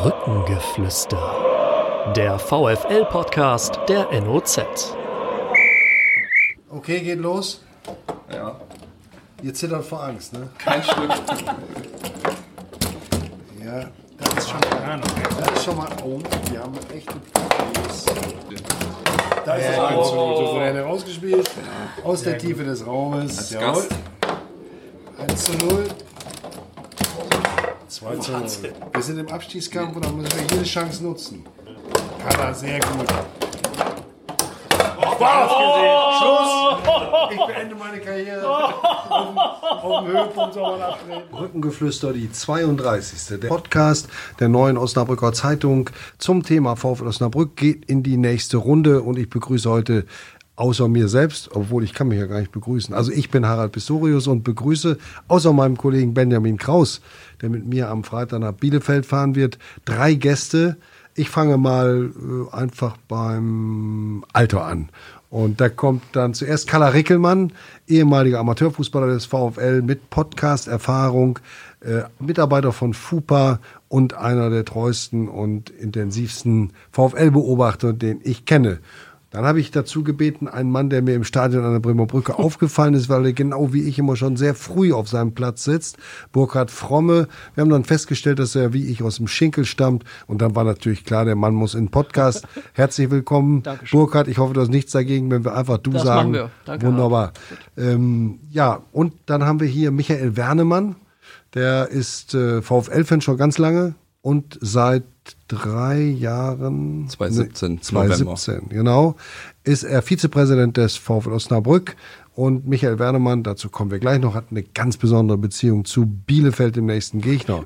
Brückengeflüster. Der VFL-Podcast der NOZ. Okay, geht los. Ja, Ihr zittert vor Angst, ne? kein Stück. Ja, das ist schon mal, das ist schon mal oh, wir haben Profis. Da ist das 1 zu 0 souverän rausgespielt. Aus der Tiefe des Raumes. Als Jawohl. Gast. 1 zu 0. 2 zu 0. Wir sind im Abstiegskampf und da müssen wir jede Chance nutzen. Kann er sehr gut. Schluss! Ich beende meine Karriere. Auf, auf dem Höhepunkt soll man abtreten. Brückengeflüster, die 32. Der Podcast der neuen Osnabrücker Zeitung zum Thema VfL Osnabrück geht in die nächste Runde und ich begrüße heute außer mir selbst, obwohl ich kann mich ja gar nicht begrüßen. Also ich bin Harald Pistorius und begrüße außer meinem Kollegen Benjamin Kraus, der mit mir am Freitag nach Bielefeld fahren wird, drei Gäste. Ich fange mal äh, einfach beim Alter an. Und da kommt dann zuerst Kalla Rickelmann, ehemaliger Amateurfußballer des VfL mit Podcast-Erfahrung, äh, Mitarbeiter von FUPA und einer der treuesten und intensivsten VfL-Beobachter, den ich kenne. Dann habe ich dazu gebeten, einen Mann, der mir im Stadion an der Bremer Brücke aufgefallen ist, weil er genau wie ich immer schon sehr früh auf seinem Platz sitzt, Burkhard Fromme. Wir haben dann festgestellt, dass er wie ich aus dem Schinkel stammt. Und dann war natürlich klar, der Mann muss in den Podcast. Herzlich willkommen, Dankeschön. Burkhard. Ich hoffe, du hast nichts dagegen, wenn wir einfach du Das sagen. machen wir. Danke, Wunderbar. Ähm, ja, und dann haben wir hier Michael Wernemann. Der ist äh, VfL-Fan schon ganz lange und seit drei Jahren. 2017, Nee, 2017, genau. Ist er Vizepräsident des VfL Osnabrück. Und Michael Wernemann, dazu kommen wir gleich noch, hat eine ganz besondere Beziehung zu Bielefeld, dem nächsten Gegner.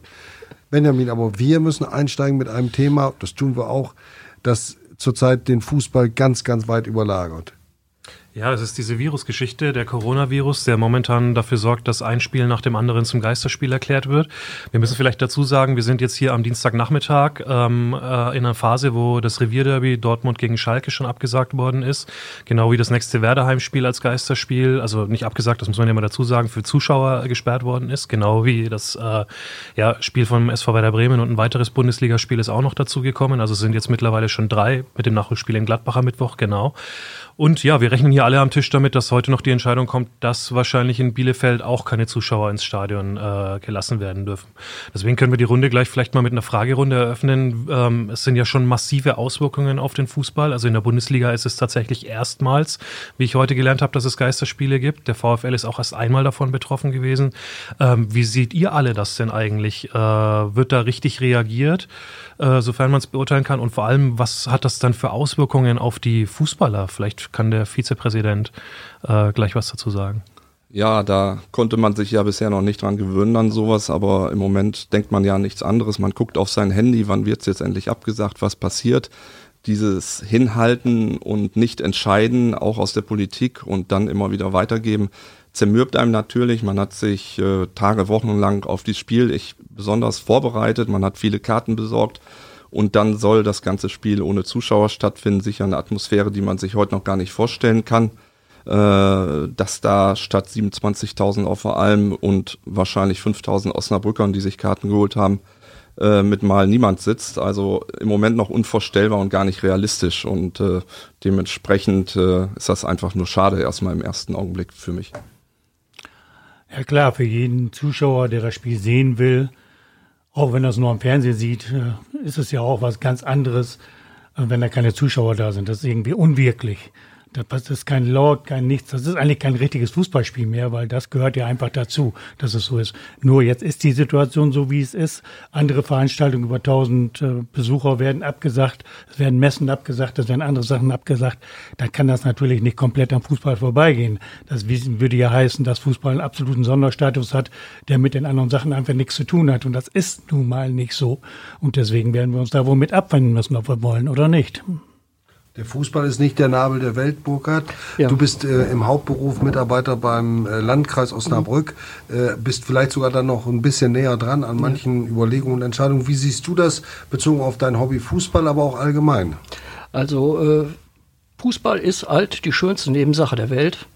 Benjamin, aber wir müssen einsteigen mit einem Thema, das tun wir auch, das zurzeit den Fußball ganz, ganz weit überlagert. Ja, es ist diese Virusgeschichte, der Coronavirus, der momentan dafür sorgt, dass ein Spiel nach dem anderen zum Geisterspiel erklärt wird. Wir müssen vielleicht dazu sagen, wir sind jetzt hier am Dienstagnachmittag ähm, äh, in einer Phase, wo das Revierderby Dortmund gegen Schalke schon abgesagt worden ist. Genau wie das nächste Werder-Heimspiel als Geisterspiel, also nicht abgesagt, das muss man ja mal dazu sagen, für Zuschauer gesperrt worden ist. Genau wie das äh, ja, Spiel vom SV Werder Bremen und ein weiteres Bundesligaspiel ist auch noch dazu gekommen. Also es sind jetzt mittlerweile schon drei mit dem Nachholspiel in Gladbach am Mittwoch, genau. Und ja, wir rechnen hier alle am Tisch damit, dass heute noch die Entscheidung kommt, dass wahrscheinlich in Bielefeld auch keine Zuschauer ins Stadion äh, gelassen werden dürfen. Deswegen können wir die Runde gleich vielleicht mal mit einer Fragerunde eröffnen. Ähm, es sind ja schon massive Auswirkungen auf den Fußball. Also in der Bundesliga ist es tatsächlich erstmals, wie ich heute gelernt habe, dass es Geisterspiele gibt. Der VfL ist auch erst einmal davon betroffen gewesen. Ähm, wie seht ihr alle das denn eigentlich? Äh, wird da richtig reagiert, äh, sofern man es beurteilen kann? Und vor allem, was hat das dann für Auswirkungen auf die Fußballer? Vielleicht kann der Vizepräsident äh, gleich was dazu sagen. Ja, da konnte man sich ja bisher noch nicht dran gewöhnen an sowas, aber im Moment denkt man ja nichts anderes. Man guckt auf sein Handy, wann wird es jetzt endlich abgesagt, was passiert. Dieses Hinhalten und nicht entscheiden, auch aus der Politik und dann immer wieder weitergeben, zermürbt einem natürlich. Man hat sich äh, Tage, Wochen lang auf dieses Spiel ich besonders vorbereitet, man hat viele Karten besorgt und dann soll das ganze Spiel ohne Zuschauer stattfinden. Sicher eine Atmosphäre, die man sich heute noch gar nicht vorstellen kann äh, dass da statt 27.000 auf vor allem und wahrscheinlich 5.000 Osnabrückern, die sich Karten geholt haben, äh, mit mal niemand sitzt. Also im Moment noch unvorstellbar und gar nicht realistisch. Und äh, dementsprechend äh, ist das einfach nur schade, erstmal im ersten Augenblick für mich. Ja klar, für jeden Zuschauer, der das Spiel sehen will, auch wenn er es nur am Fernsehen sieht, äh, ist es ja auch was ganz anderes, äh, wenn da keine Zuschauer da sind. Das ist irgendwie unwirklich. Das ist kein Laut, kein Nichts. Das ist eigentlich kein richtiges Fußballspiel mehr, weil das gehört ja einfach dazu, dass es so ist. Nur jetzt ist die Situation so, wie es ist. Andere Veranstaltungen über 1000 äh, Besucher werden abgesagt. Es werden Messen abgesagt, es werden andere Sachen abgesagt. Dann kann das natürlich nicht komplett am Fußball vorbeigehen. Das würde ja heißen, dass Fußball einen absoluten Sonderstatus hat, der mit den anderen Sachen einfach nichts zu tun hat. Und das ist nun mal nicht so. Und deswegen werden wir uns da wohl mit abwenden müssen, ob wir wollen oder nicht. Der Fußball ist nicht der Nabel der Welt, Burkhard. Ja. Du bist äh, im Hauptberuf Mitarbeiter beim äh, Landkreis Osnabrück, äh, bist vielleicht sogar dann noch ein bisschen näher dran an manchen Überlegungen und Entscheidungen. Wie siehst du das bezogen auf dein Hobby Fußball, aber auch allgemein? Also äh, Fußball ist alt die schönste Nebensache der Welt.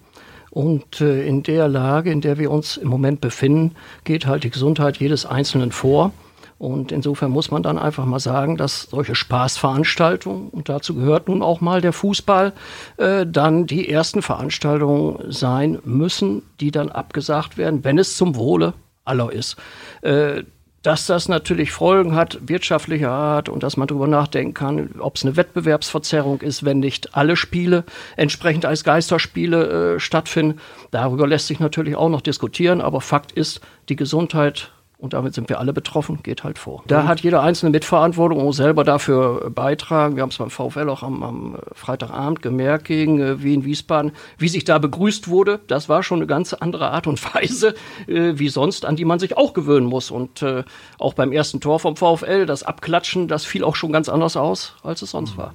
Und äh, in der Lage, in der wir uns im Moment befinden, geht halt die Gesundheit jedes Einzelnen vor. Und insofern muss man dann einfach mal sagen, dass solche Spaßveranstaltungen, und dazu gehört nun auch mal der Fußball, äh, dann die ersten Veranstaltungen sein müssen, die dann abgesagt werden, wenn es zum Wohle aller ist. Äh, dass das natürlich Folgen hat, wirtschaftlicher Art, und dass man darüber nachdenken kann, ob es eine Wettbewerbsverzerrung ist, wenn nicht alle Spiele entsprechend als Geisterspiele äh, stattfinden. Darüber lässt sich natürlich auch noch diskutieren, aber Fakt ist, die Gesundheit und damit sind wir alle betroffen, geht halt vor. Da hat jeder Einzelne Mitverantwortung und muss selber dafür beitragen. Wir haben es beim VfL auch am, am Freitagabend gemerkt gegen äh, Wien Wiesbaden, wie sich da begrüßt wurde. Das war schon eine ganz andere Art und Weise äh, wie sonst, an die man sich auch gewöhnen muss. Und äh, auch beim ersten Tor vom VfL, das Abklatschen, das fiel auch schon ganz anders aus, als es sonst war.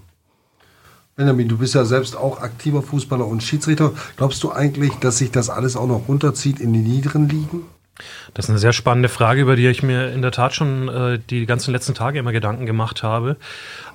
Benjamin, du bist ja selbst auch aktiver Fußballer und Schiedsrichter. Glaubst du eigentlich, dass sich das alles auch noch runterzieht in die niederen Ligen? Das ist eine sehr spannende Frage, über die ich mir in der Tat schon äh, die ganzen letzten Tage immer Gedanken gemacht habe.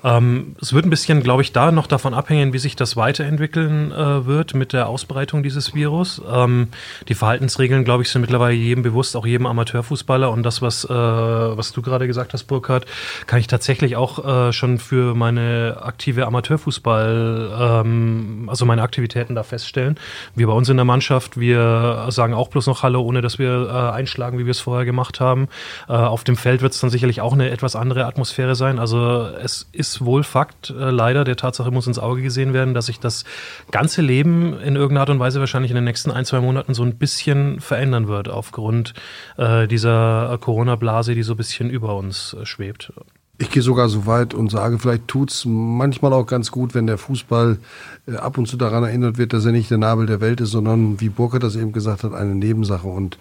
Ähm, es wird ein bisschen, glaube ich, da noch davon abhängen, wie sich das weiterentwickeln äh, wird mit der Ausbreitung dieses Virus. Ähm, die Verhaltensregeln, glaube ich, sind mittlerweile jedem bewusst, auch jedem Amateurfußballer. Und das, was, äh, was du gerade gesagt hast, Burkhard, kann ich tatsächlich auch äh, schon für meine aktive Amateurfußball, ähm, also meine Aktivitäten da feststellen. Wir bei uns in der Mannschaft, wir sagen auch bloß noch Hallo, ohne dass wir äh, einschlagen, wie wir es vorher gemacht haben. Äh, auf dem Feld wird es dann sicherlich auch eine etwas andere Atmosphäre sein. Also es ist wohl Fakt, äh, leider, der Tatsache muss ins Auge gesehen werden, dass sich das ganze Leben in irgendeiner Art und Weise wahrscheinlich in den nächsten ein, zwei Monaten so ein bisschen verändern wird aufgrund äh, dieser Corona-Blase, die so ein bisschen über uns äh, schwebt. Ich gehe sogar so weit und sage, vielleicht tut es manchmal auch ganz gut, wenn der Fußball äh, ab und zu daran erinnert wird, dass er nicht der Nabel der Welt ist, sondern, wie Burke das eben gesagt hat, eine Nebensache. Und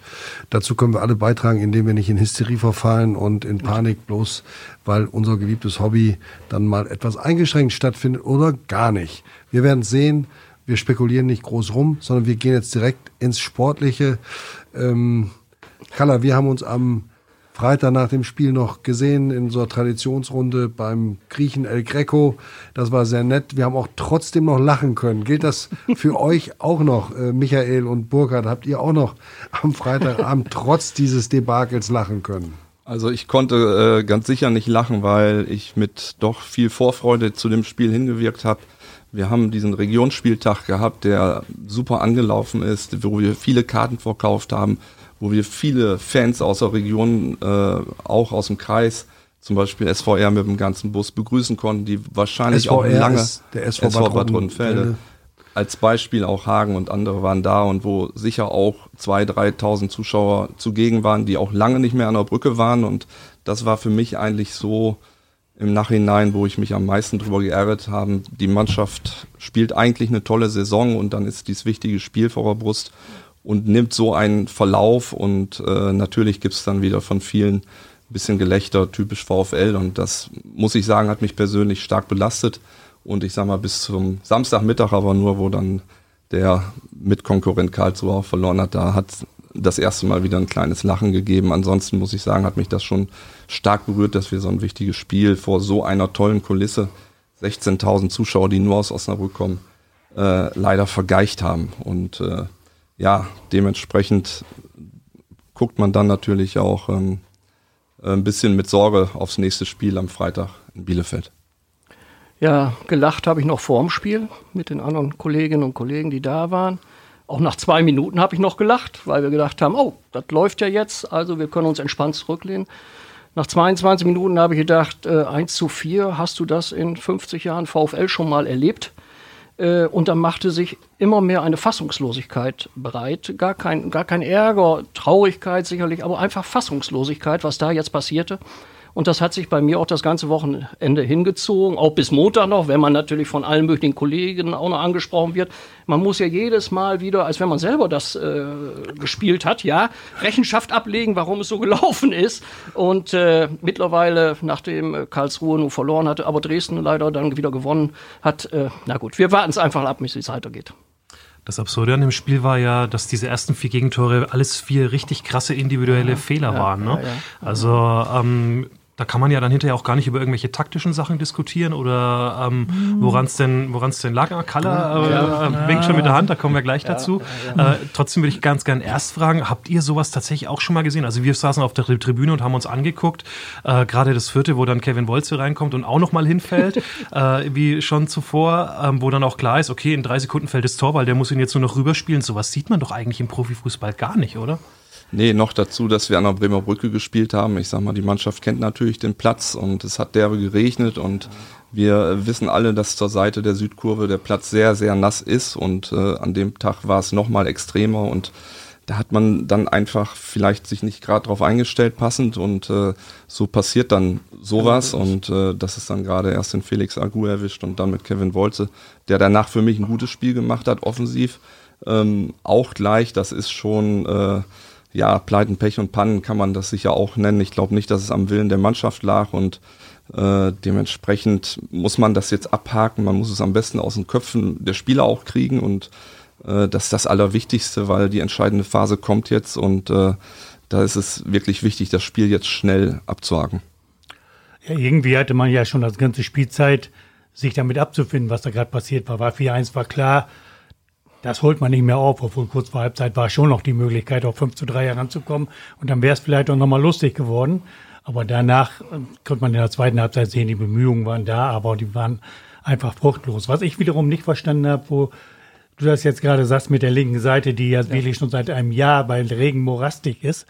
dazu können wir alle beitragen, indem wir nicht in Hysterie verfallen und in Panik, bloß weil unser geliebtes Hobby dann mal etwas eingeschränkt stattfindet oder gar nicht. Wir werden sehen. Wir spekulieren nicht groß rum, sondern wir gehen jetzt direkt ins Sportliche. Ähm, Kalla, wir haben uns am Freitag nach dem Spiel noch gesehen in so einer Traditionsrunde beim Griechen El Greco. Das war sehr nett. Wir haben auch trotzdem noch lachen können. Gilt das für euch auch noch, äh, Michael und Burkhard? Habt ihr auch noch am Freitagabend trotz dieses Debakels lachen können? Also ich konnte äh, ganz sicher nicht lachen, weil ich mit doch viel Vorfreude zu dem Spiel hingewirkt habe. Wir haben diesen Regionsspieltag gehabt, der super angelaufen ist, wo wir viele Karten verkauft haben, wo wir viele Fans aus der Region, äh, auch aus dem Kreis, zum Beispiel SVR mit dem ganzen Bus begrüßen konnten, die wahrscheinlich SVR auch lange der SV, SV Bad Rodenfelde. Als Beispiel auch Hagen und andere waren da und wo sicher auch 2.000, 3.000 Zuschauer zugegen waren, die auch lange nicht mehr an der Brücke waren. Und das war für mich eigentlich so im Nachhinein, wo ich mich am meisten drüber geärgert habe. Die Mannschaft spielt eigentlich eine tolle Saison und dann ist dieses wichtige Spiel vor der Brust und nimmt so einen Verlauf und äh, natürlich gibt's dann wieder von vielen ein bisschen Gelächter, typisch VfL und das muss ich sagen, hat mich persönlich stark belastet und ich sag mal bis zum Samstagmittag aber nur, wo dann der Mitkonkurrent Karlsruhe verloren hat, da hat das erste Mal wieder ein kleines Lachen gegeben. Ansonsten muss ich sagen, hat mich das schon stark berührt, dass wir so ein wichtiges Spiel vor so einer tollen Kulisse, 16.000 Zuschauer, die nur aus Osnabrück kommen, äh, leider vergeicht haben. Und äh, ja, dementsprechend guckt man dann natürlich auch ähm, ein bisschen mit Sorge aufs nächste Spiel am Freitag in Bielefeld. Ja, gelacht habe ich noch vorm Spiel mit den anderen Kolleginnen und Kollegen, die da waren. Auch nach zwei Minuten habe ich noch gelacht, weil wir gedacht haben, oh, das läuft ja jetzt, also wir können uns entspannt zurücklehnen. Nach 22 Minuten habe ich gedacht, äh, 1 zu 4, hast du das in 50 Jahren VfL schon mal erlebt? Äh, und dann machte sich immer mehr eine Fassungslosigkeit bereit. Gar kein, gar kein Ärger, Traurigkeit sicherlich, aber einfach Fassungslosigkeit, was da jetzt passierte. Und das hat sich bei mir auch das ganze Wochenende hingezogen, auch bis Montag noch, wenn man natürlich von allen möglichen Kollegen auch noch angesprochen wird. Man muss ja jedes Mal wieder, als wenn man selber das äh, gespielt hat, ja, Rechenschaft ablegen, warum es so gelaufen ist. Und äh, mittlerweile, nachdem Karlsruhe nur verloren hatte, aber Dresden leider dann wieder gewonnen hat, äh, na gut, wir warten es einfach ab, wie es weitergeht. Das Absurde an dem Spiel war ja, dass diese ersten vier Gegentore alles vier richtig krasse individuelle ja, Fehler ja, waren. Ne? Ja, also ähm, da kann man ja dann hinterher auch gar nicht über irgendwelche taktischen Sachen diskutieren oder ähm, mhm. woran es denn, woran's denn lag. Ah, Kaller äh, ja. winkt schon mit der Hand, da kommen wir gleich ja, dazu. Ja, äh, trotzdem würde ich ganz gern erst fragen, habt ihr sowas tatsächlich auch schon mal gesehen? Also wir saßen auf der Tribüne und haben uns angeguckt, äh, gerade das vierte, wo dann Kevin Wolze reinkommt und auch nochmal hinfällt, äh, wie schon zuvor, ähm, wo dann auch klar ist, okay, in drei Sekunden fällt das Tor, weil der muss ihn jetzt nur noch rüberspielen. Sowas sieht man doch eigentlich im Profifußball gar nicht, oder? Nee, noch dazu, dass wir an der Bremer Brücke gespielt haben. Ich sag mal, die Mannschaft kennt natürlich den Platz und es hat derbe geregnet und wir wissen alle, dass zur Seite der Südkurve der Platz sehr, sehr nass ist und äh, an dem Tag war es nochmal extremer und da hat man dann einfach vielleicht sich nicht gerade drauf eingestellt passend und äh, so passiert dann sowas und äh, das ist dann gerade erst den Felix Agu erwischt und dann mit Kevin Wolze, der danach für mich ein gutes Spiel gemacht hat, offensiv. Ähm, auch gleich, das ist schon äh, ja, Pleiten, Pech und Pannen kann man das sicher auch nennen. Ich glaube nicht, dass es am Willen der Mannschaft lag und äh, dementsprechend muss man das jetzt abhaken. Man muss es am besten aus den Köpfen der Spieler auch kriegen und äh, das ist das Allerwichtigste, weil die entscheidende Phase kommt jetzt und äh, da ist es wirklich wichtig, das Spiel jetzt schnell abzuhaken. Ja, irgendwie hatte man ja schon das ganze Spielzeit, sich damit abzufinden, was da gerade passiert war. War 4-1 war klar, das holt man nicht mehr auf, obwohl kurz vor Halbzeit war schon noch die Möglichkeit, auf 5 zu 3 heranzukommen. Und dann wäre es vielleicht auch nochmal lustig geworden. Aber danach äh, konnte man in der zweiten Halbzeit sehen, die Bemühungen waren da, aber die waren einfach fruchtlos. Was ich wiederum nicht verstanden habe, wo du das jetzt gerade sagst mit der linken Seite, die ja, ja. wirklich schon seit einem Jahr bei Regen morastig ist,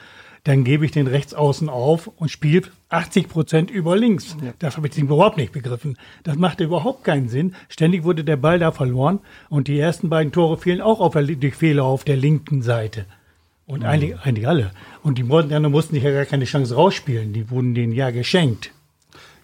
dann gebe ich den Rechtsaußen auf und spiele 80 Prozent über links. Ja. Das habe ich überhaupt nicht begriffen. Das machte überhaupt keinen Sinn. Ständig wurde der Ball da verloren und die ersten beiden Tore fielen auch auf der, durch Fehler auf der linken Seite. Und mhm. eigentlich, eigentlich alle. Und die Moderner mussten sich ja gar keine Chance rausspielen. Die wurden denen ja geschenkt.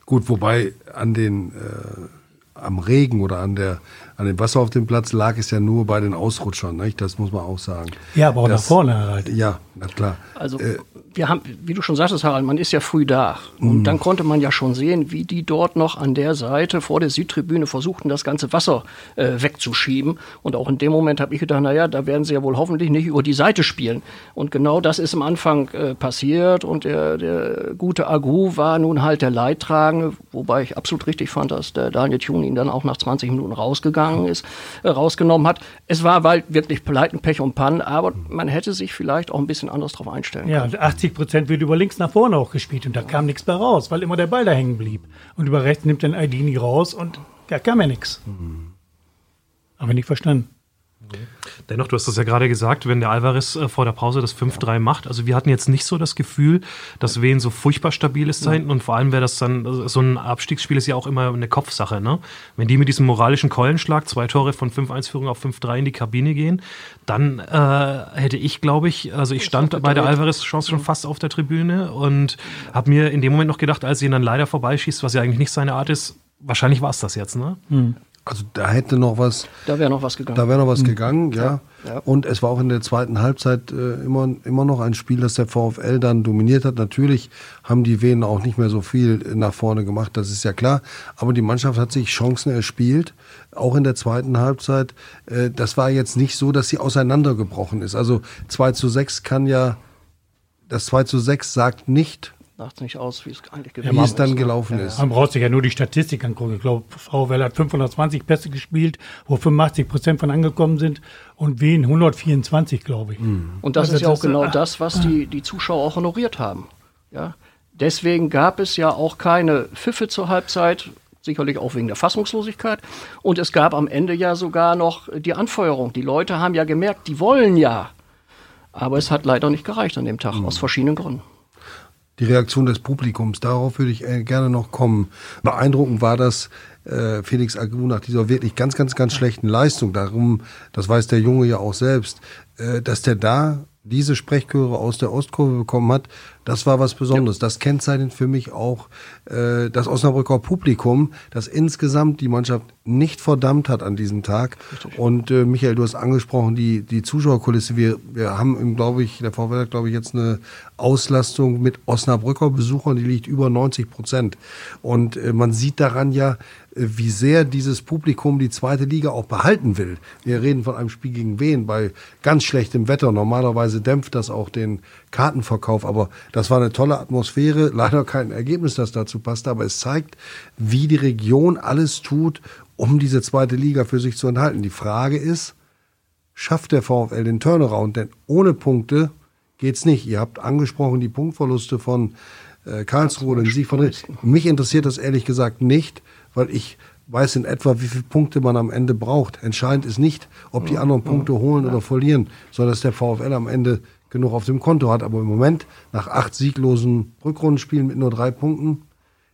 Gut, wobei an den äh, am Regen oder an der an dem Wasser auf dem Platz lag es ja nur bei den Ausrutschern, nicht? Das muss man auch sagen. Ja, aber auch das, nach vorne halt. Ja, na klar. Also äh, wir haben, wie du schon sagtest, Harald, man ist ja früh da. Und mhm. dann konnte man ja schon sehen, wie die dort noch an der Seite vor der Südtribüne versuchten, das ganze Wasser äh, wegzuschieben. Und auch in dem Moment habe ich gedacht, naja, da werden sie ja wohl hoffentlich nicht über die Seite spielen. Und genau das ist am Anfang äh, passiert. Und der, der gute Agu war nun halt der Leidtragende, wobei ich absolut richtig fand, dass der Daniel Thun ihn dann auch nach 20 Minuten rausgegangen ist, äh, rausgenommen hat. Es war weil wirklich Pleiten, Pech und Pannen, aber man hätte sich vielleicht auch ein bisschen anders darauf einstellen können. Ja, 80 Prozent wird über links nach vorne auch gespielt und da kam nichts mehr raus, weil immer der Ball da hängen blieb. Und über rechts nimmt dann Aidini raus und da kam ja nichts. Mhm. Aber nicht verstanden. Dennoch, du hast das ja gerade gesagt, wenn der Alvarez äh, vor der Pause das 5-3 macht. Also wir hatten jetzt nicht so das Gefühl, dass Wien so furchtbar stabil ist da hinten. Und vor allem wäre das dann, also so ein Abstiegsspiel ist ja auch immer eine Kopfsache. Ne? Wenn die mit diesem moralischen Keulenschlag, zwei Tore von 5-1-Führung auf 5-3 in die Kabine gehen, dann äh, hätte ich, glaube ich, also ich stand bei der Alvarez-Chance schon fast auf der Tribüne und habe mir in dem Moment noch gedacht, als sie ihn dann leider vorbeischießt, was ja eigentlich nicht seine Art ist, wahrscheinlich war es das jetzt, ne? Mhm. Also da hätte noch was. Da wäre noch was gegangen. Da wäre noch was mhm. gegangen, ja. Ja. Und es war auch in der zweiten Halbzeit äh, immer, immer noch ein Spiel, das der VfL dann dominiert hat. Natürlich haben die Venen auch nicht mehr so viel nach vorne gemacht, das ist ja klar. Aber die Mannschaft hat sich Chancen erspielt, auch in der zweiten Halbzeit. Äh, das war jetzt nicht so, dass sie auseinandergebrochen ist. Also 2 zu 6 kann ja, das 2 zu 6 sagt nicht, sagt nicht aus, wie es eigentlich gewesen ja, ist. dann gelaufen ist. Man braucht sich ja nur die Statistik angucken. Ich glaube, VfL hat 520 Pässe gespielt, wo 85 Prozent von angekommen sind und Wien 124, glaube ich. Mhm. Und das also ist ja auch genau ah, das, was die, die Zuschauer auch honoriert haben. Ja? Deswegen gab es ja auch keine Pfiffe zur Halbzeit, sicherlich auch wegen der Fassungslosigkeit. Und es gab am Ende ja sogar noch die Anfeuerung. Die Leute haben ja gemerkt, die wollen ja. Aber es hat leider nicht gereicht an dem Tag, mhm. aus verschiedenen Gründen die Reaktion des Publikums. Darauf würde ich äh, gerne noch kommen. Beeindruckend war das äh, Felix Agu nach dieser wirklich ganz, ganz, ganz schlechten Leistung. Darum, das weiß der Junge ja auch selbst, äh, dass der da diese Sprechchöre aus der Ostkurve bekommen hat, das war was Besonderes. Das kennzeichnet für mich auch äh, das Osnabrücker Publikum, das insgesamt die Mannschaft nicht verdammt hat an diesem Tag. Richtig. Und äh, Michael, du hast angesprochen, die, die Zuschauerkulisse. Wir, wir haben, glaube ich, der VW hat, glaube ich, jetzt eine Auslastung mit Osnabrücker Besuchern, die liegt über 90 Prozent. Und äh, man sieht daran ja, wie sehr dieses Publikum die zweite Liga auch behalten will. Wir reden von einem Spiel gegen Wen bei ganz schlechtem Wetter. Normalerweise dämpft das auch den Kartenverkauf. Aber das war eine tolle Atmosphäre. Leider kein Ergebnis, das dazu passt. Aber es zeigt, wie die Region alles tut, um diese zweite Liga für sich zu enthalten. Die Frage ist, schafft der VfL den Turnaround? Denn ohne Punkte geht's nicht. Ihr habt angesprochen die Punktverluste von äh, Karlsruhe, den Sieg von Mich interessiert das ehrlich gesagt nicht, weil ich weiß in etwa, wie viele Punkte man am Ende braucht. Entscheidend ist nicht, ob die anderen Punkte holen oder verlieren, sondern dass der VfL am Ende genug auf dem Konto hat. Aber im Moment, nach acht sieglosen Rückrundenspielen mit nur drei Punkten,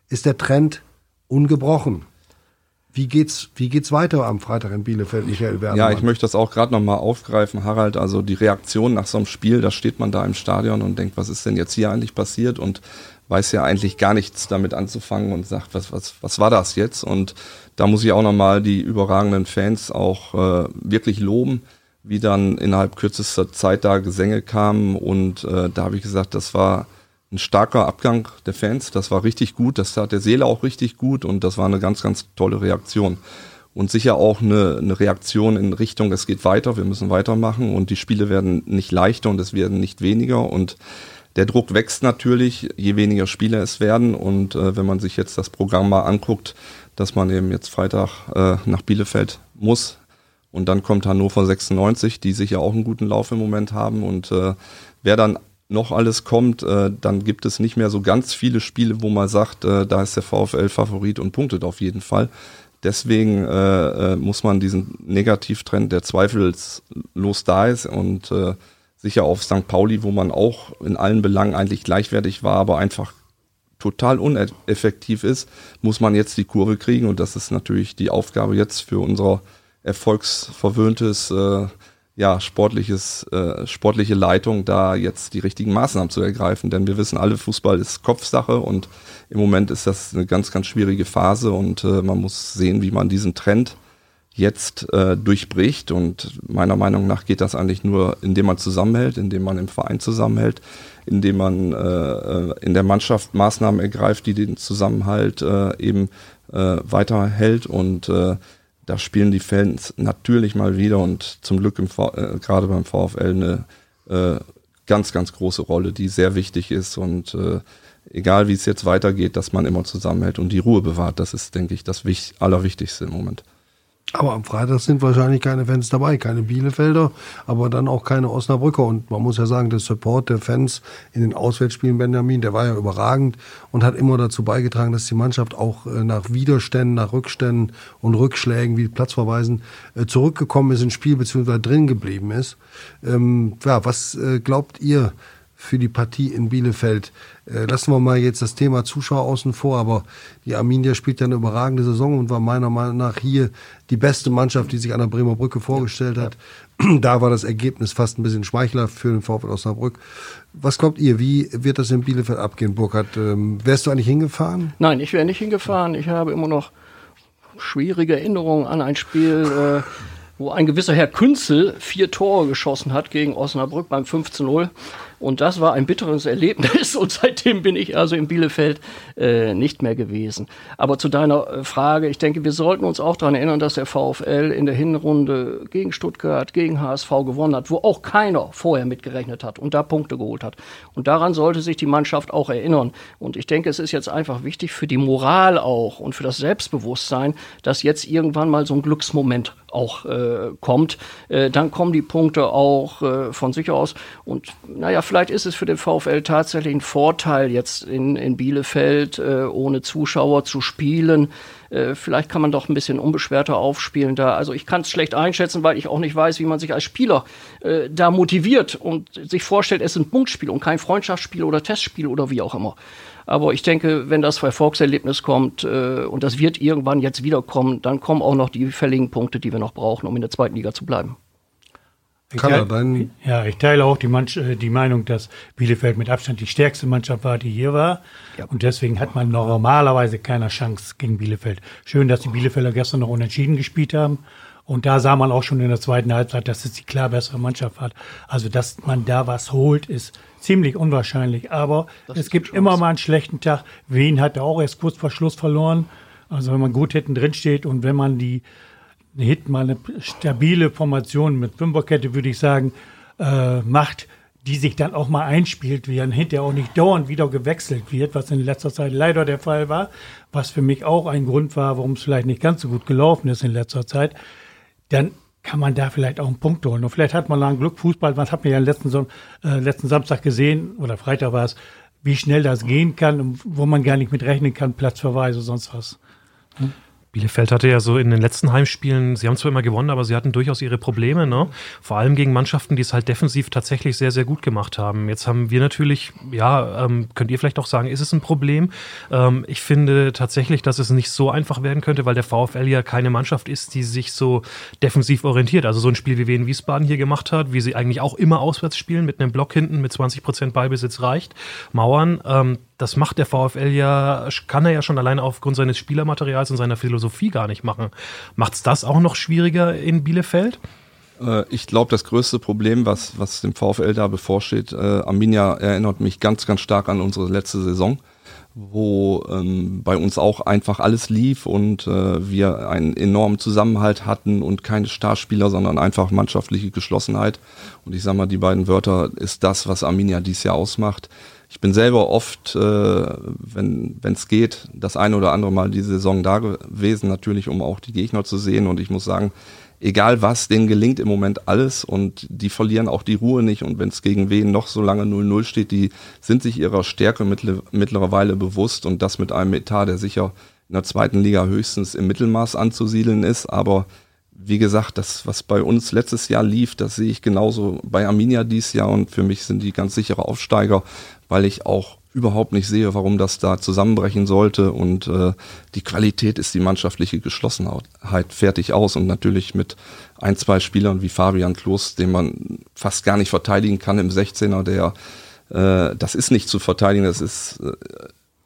ist der Trend ungebrochen. Wie geht's, wie geht's weiter am Freitag in Bielefeld, Michael Werner? Ja, ich möchte das auch gerade nochmal aufgreifen, Harald. Also die Reaktion nach so einem Spiel, da steht man da im Stadion und denkt, was ist denn jetzt hier eigentlich passiert? Und weiß ja eigentlich gar nichts damit anzufangen und sagt, was, was, was war das jetzt? Und da muss ich auch nochmal die überragenden Fans auch äh, wirklich loben, wie dann innerhalb kürzester Zeit da Gesänge kamen. Und äh, da habe ich gesagt, das war ein starker Abgang der Fans. Das war richtig gut. Das tat der Seele auch richtig gut. Und das war eine ganz, ganz tolle Reaktion. Und sicher auch eine, eine Reaktion in Richtung, es geht weiter, wir müssen weitermachen und die Spiele werden nicht leichter und es werden nicht weniger. Und der Druck wächst natürlich, je weniger Spiele es werden. Und äh, wenn man sich jetzt das Programm mal anguckt, dass man eben jetzt Freitag äh, nach Bielefeld muss. Und dann kommt Hannover 96, die sicher auch einen guten Lauf im Moment haben. Und äh, wer dann noch alles kommt, äh, dann gibt es nicht mehr so ganz viele Spiele, wo man sagt, äh, da ist der VfL Favorit und punktet auf jeden Fall. Deswegen äh, äh, muss man diesen Negativtrend, der zweifellos da ist und äh, sicher auf St. Pauli, wo man auch in allen Belangen eigentlich gleichwertig war, aber einfach total uneffektiv ist, muss man jetzt die Kurve kriegen und das ist natürlich die Aufgabe jetzt für unser erfolgsverwöhntes äh, ja, sportliches, äh, sportliche Leitung, da jetzt die richtigen Maßnahmen zu ergreifen. Denn wir wissen alle, Fußball ist Kopfsache und im Moment ist das eine ganz, ganz schwierige Phase und äh, man muss sehen, wie man diesen Trend jetzt äh, durchbricht. Und meiner Meinung nach geht das eigentlich nur, indem man zusammenhält, indem man im Verein zusammenhält, indem man äh, äh, in der Mannschaft Maßnahmen ergreift, die den Zusammenhalt äh, eben weiterhält. Und da spielen die Fans natürlich mal wieder und zum Glück im äh, gerade beim VfL eine äh, ganz, ganz große Rolle, die sehr wichtig ist und äh, egal wie es jetzt weitergeht, dass man immer zusammenhält und die Ruhe bewahrt. Das ist, denke ich, das Allerwichtigste im Moment. Aber am Freitag sind wahrscheinlich keine Fans dabei, keine Bielefelder, aber dann auch keine Osnabrücker. Und man muss ja sagen, der Support der Fans in den Auswärtsspielen Benjamin, der war ja überragend und hat immer dazu beigetragen, dass die Mannschaft auch äh, nach Widerständen, nach Rückständen und Rückschlägen wie Platzverweisen äh, zurückgekommen ist ins Spiel beziehungsweise drin geblieben ist. Ähm, ja, was äh, glaubt ihr? Für die Partie in Bielefeld. Äh, lassen wir mal jetzt das Thema Zuschauer außen vor, aber die Arminia spielt ja eine überragende Saison und war meiner Meinung nach hier die beste Mannschaft, die sich an der Bremer Brücke vorgestellt hat. Da war das Ergebnis fast ein bisschen schmeichelhaft für den VfL Osnabrück. Was glaubt ihr, wie wird das in Bielefeld abgehen, Burkhard? Ähm, wärst du eigentlich hingefahren? Nein, ich wäre nicht hingefahren. Ich habe immer noch schwierige Erinnerungen an ein Spiel, äh, wo ein gewisser Herr Künzel vier Tore geschossen hat gegen Osnabrück beim 15-0. Und das war ein bitteres Erlebnis und seitdem bin ich also in Bielefeld äh, nicht mehr gewesen. Aber zu deiner äh, Frage, ich denke, wir sollten uns auch daran erinnern, dass der VfL in der Hinrunde gegen Stuttgart, gegen HSV gewonnen hat, wo auch keiner vorher mitgerechnet hat und da Punkte geholt hat. Und daran sollte sich die Mannschaft auch erinnern. Und ich denke, es ist jetzt einfach wichtig für die Moral auch und für das Selbstbewusstsein, dass jetzt irgendwann mal so ein Glücksmoment auch äh, kommt. Äh, dann kommen die Punkte auch äh, von sich aus. Und naja, vielleicht ist es für den VfL tatsächlich ein Vorteil, jetzt in, in Bielefeld äh, ohne Zuschauer zu spielen. Äh, vielleicht kann man doch ein bisschen unbeschwerter aufspielen da. Also ich kann es schlecht einschätzen, weil ich auch nicht weiß, wie man sich als Spieler äh, da motiviert und sich vorstellt, es ist ein Punktspiel und kein Freundschaftsspiel oder Testspiel oder wie auch immer. Aber ich denke, wenn das Erfolgserlebnis kommt äh, und das wird irgendwann jetzt wiederkommen, dann kommen auch noch die fälligen Punkte, die wir noch brauchen, um in der zweiten Liga zu bleiben. Ich teile, ja, ich teile auch die, Manch, äh, die, Meinung, dass Bielefeld mit Abstand die stärkste Mannschaft war, die hier war. Ja. Und deswegen hat man normalerweise keine Chance gegen Bielefeld. Schön, dass die Bielefelder gestern noch unentschieden gespielt haben. Und da sah man auch schon in der zweiten Halbzeit, dass es die klar bessere Mannschaft hat. Also, dass man da was holt, ist ziemlich unwahrscheinlich. Aber das es gibt immer mal einen schlechten Tag. Wien hat auch erst kurz vor Schluss verloren. Also, wenn man gut hinten drin steht und wenn man die Hit mal eine stabile Formation mit Fünferkette, würde ich sagen, äh, macht, die sich dann auch mal einspielt, wie dann hinterher auch nicht dauernd wieder gewechselt wird, was in letzter Zeit leider der Fall war, was für mich auch ein Grund war, warum es vielleicht nicht ganz so gut gelaufen ist in letzter Zeit, dann kann man da vielleicht auch einen Punkt holen. Und vielleicht hat man lang Glück, Fußball, was hat man ja letzten, äh, letzten Samstag gesehen, oder Freitag war es, wie schnell das gehen kann, wo man gar nicht mit rechnen kann, Platzverweise, sonst was. Hm? Bielefeld hatte ja so in den letzten Heimspielen, sie haben zwar immer gewonnen, aber sie hatten durchaus ihre Probleme, ne? Vor allem gegen Mannschaften, die es halt defensiv tatsächlich sehr, sehr gut gemacht haben. Jetzt haben wir natürlich, ja, ähm, könnt ihr vielleicht auch sagen, ist es ein Problem? Ähm, ich finde tatsächlich, dass es nicht so einfach werden könnte, weil der VfL ja keine Mannschaft ist, die sich so defensiv orientiert. Also so ein Spiel, wie wir in Wiesbaden hier gemacht hat, wie sie eigentlich auch immer auswärts spielen, mit einem Block hinten, mit 20 Prozent Ballbesitz reicht, Mauern. Ähm, das macht der VfL ja, kann er ja schon alleine aufgrund seines Spielermaterials und seiner Philosophie gar nicht machen. Macht es das auch noch schwieriger in Bielefeld? Äh, ich glaube, das größte Problem, was, was dem VfL da bevorsteht, äh, Arminia erinnert mich ganz, ganz stark an unsere letzte Saison, wo ähm, bei uns auch einfach alles lief und äh, wir einen enormen Zusammenhalt hatten und keine Starspieler, sondern einfach mannschaftliche Geschlossenheit. Und ich sage mal, die beiden Wörter ist das, was Arminia dieses Jahr ausmacht. Ich bin selber oft, äh, wenn es geht, das eine oder andere Mal die Saison da gewesen, natürlich, um auch die Gegner zu sehen. Und ich muss sagen, egal was, denen gelingt im Moment alles und die verlieren auch die Ruhe nicht. Und wenn es gegen wen noch so lange 0-0 steht, die sind sich ihrer Stärke mittlerweile bewusst und das mit einem Etat, der sicher in der zweiten Liga höchstens im Mittelmaß anzusiedeln ist. Aber wie gesagt, das, was bei uns letztes Jahr lief, das sehe ich genauso bei Arminia dieses Jahr und für mich sind die ganz sichere Aufsteiger, weil ich auch überhaupt nicht sehe, warum das da zusammenbrechen sollte. Und äh, die Qualität ist die mannschaftliche Geschlossenheit fertig aus. Und natürlich mit ein, zwei Spielern wie Fabian Klos, den man fast gar nicht verteidigen kann im 16er, der äh, das ist nicht zu verteidigen, das ist äh,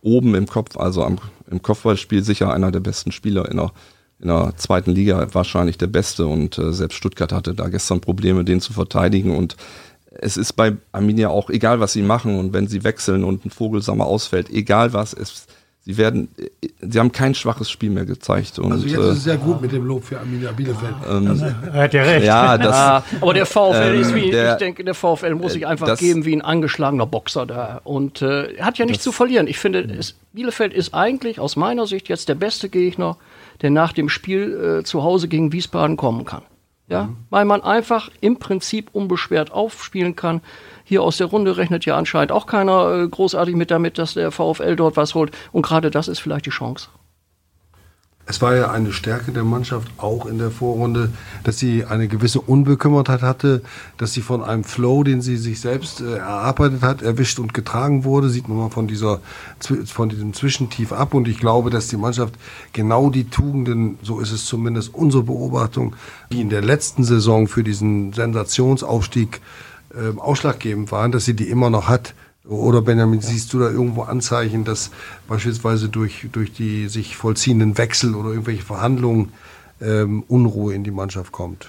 oben im Kopf, also am, im Kopfballspiel sicher einer der besten Spieler in der in der zweiten Liga wahrscheinlich der Beste. Und äh, selbst Stuttgart hatte da gestern Probleme, den zu verteidigen. Und es ist bei Arminia auch egal, was sie machen und wenn sie wechseln und ein Vogelsammer ausfällt, egal was, es, sie werden, sie haben kein schwaches Spiel mehr gezeigt. Und, also jetzt äh, ist es sehr gut mit dem Lob für Arminia Bielefeld. Ähm, also, er hat ja recht. Ja, das, ja, aber der VfL ähm, ist wie, der, ich denke, der VfL muss sich einfach das, geben wie ein angeschlagener Boxer da und äh, hat ja nichts zu verlieren. Ich finde, es, Bielefeld ist eigentlich aus meiner Sicht jetzt der beste Gegner der nach dem Spiel äh, zu Hause gegen Wiesbaden kommen kann. Ja, mhm. weil man einfach im Prinzip unbeschwert aufspielen kann. Hier aus der Runde rechnet ja anscheinend auch keiner äh, großartig mit damit, dass der VfL dort was holt. Und gerade das ist vielleicht die Chance. Es war ja eine Stärke der Mannschaft auch in der Vorrunde, dass sie eine gewisse Unbekümmertheit hatte, dass sie von einem Flow, den sie sich selbst äh, erarbeitet hat, erwischt und getragen wurde. Sieht man mal von dieser, von diesem Zwischentief ab. Und ich glaube, dass die Mannschaft genau die Tugenden, so ist es zumindest unsere Beobachtung, die in der letzten Saison für diesen Sensationsaufstieg äh, ausschlaggebend waren, dass sie die immer noch hat. Oder Benjamin, siehst du da irgendwo Anzeichen, dass beispielsweise durch, durch die sich vollziehenden Wechsel oder irgendwelche Verhandlungen ähm, Unruhe in die Mannschaft kommt?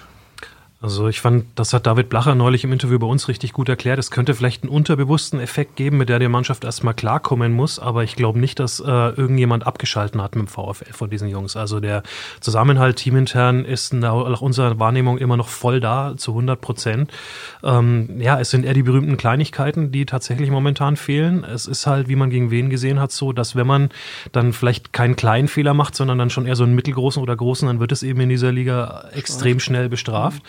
Also ich fand, das hat David Blacher neulich im Interview bei uns richtig gut erklärt. Es könnte vielleicht einen unterbewussten Effekt geben, mit der die Mannschaft erstmal klarkommen muss, aber ich glaube nicht, dass äh, irgendjemand abgeschalten hat mit dem VfL von diesen Jungs. Also der Zusammenhalt teamintern ist nach unserer Wahrnehmung immer noch voll da, zu 100 Prozent. Ähm, ja, es sind eher die berühmten Kleinigkeiten, die tatsächlich momentan fehlen. Es ist halt, wie man gegen wen gesehen hat, so, dass wenn man dann vielleicht keinen kleinen Fehler macht, sondern dann schon eher so einen mittelgroßen oder großen, dann wird es eben in dieser Liga extrem schnell bestraft.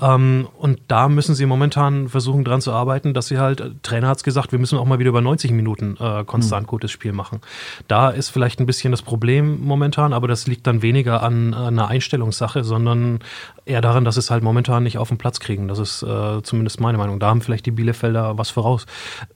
Ähm, und da müssen sie momentan versuchen dran zu arbeiten, dass sie halt, äh, Trainer hat es gesagt, wir müssen auch mal wieder über 90 Minuten äh, konstant mhm. gutes Spiel machen. Da ist vielleicht ein bisschen das Problem momentan, aber das liegt dann weniger an, an einer Einstellungssache, sondern eher daran, dass es halt momentan nicht auf den Platz kriegen. Das ist äh, zumindest meine Meinung. Da haben vielleicht die Bielefelder was voraus.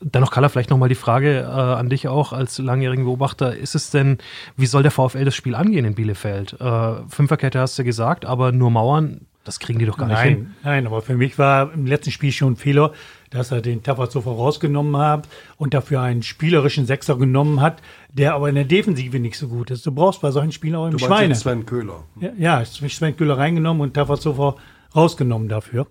Dennoch, Kalla, vielleicht nochmal die Frage äh, an dich auch als langjährigen Beobachter. Ist es denn, wie soll der VfL das Spiel angehen in Bielefeld? Äh, Fünferkette hast du gesagt, aber nur Mauern, das kriegen die doch gar nein, nicht hin. Nein, aber für mich war im letzten Spiel schon ein Fehler, dass er den Tafazova rausgenommen hat und dafür einen spielerischen Sechser genommen hat, der aber in der Defensive nicht so gut ist. Du brauchst bei solchen Spielen auch im du Schweine. Sven Köhler. Ja, ja, Sven Köhler reingenommen und Tafazova rausgenommen dafür.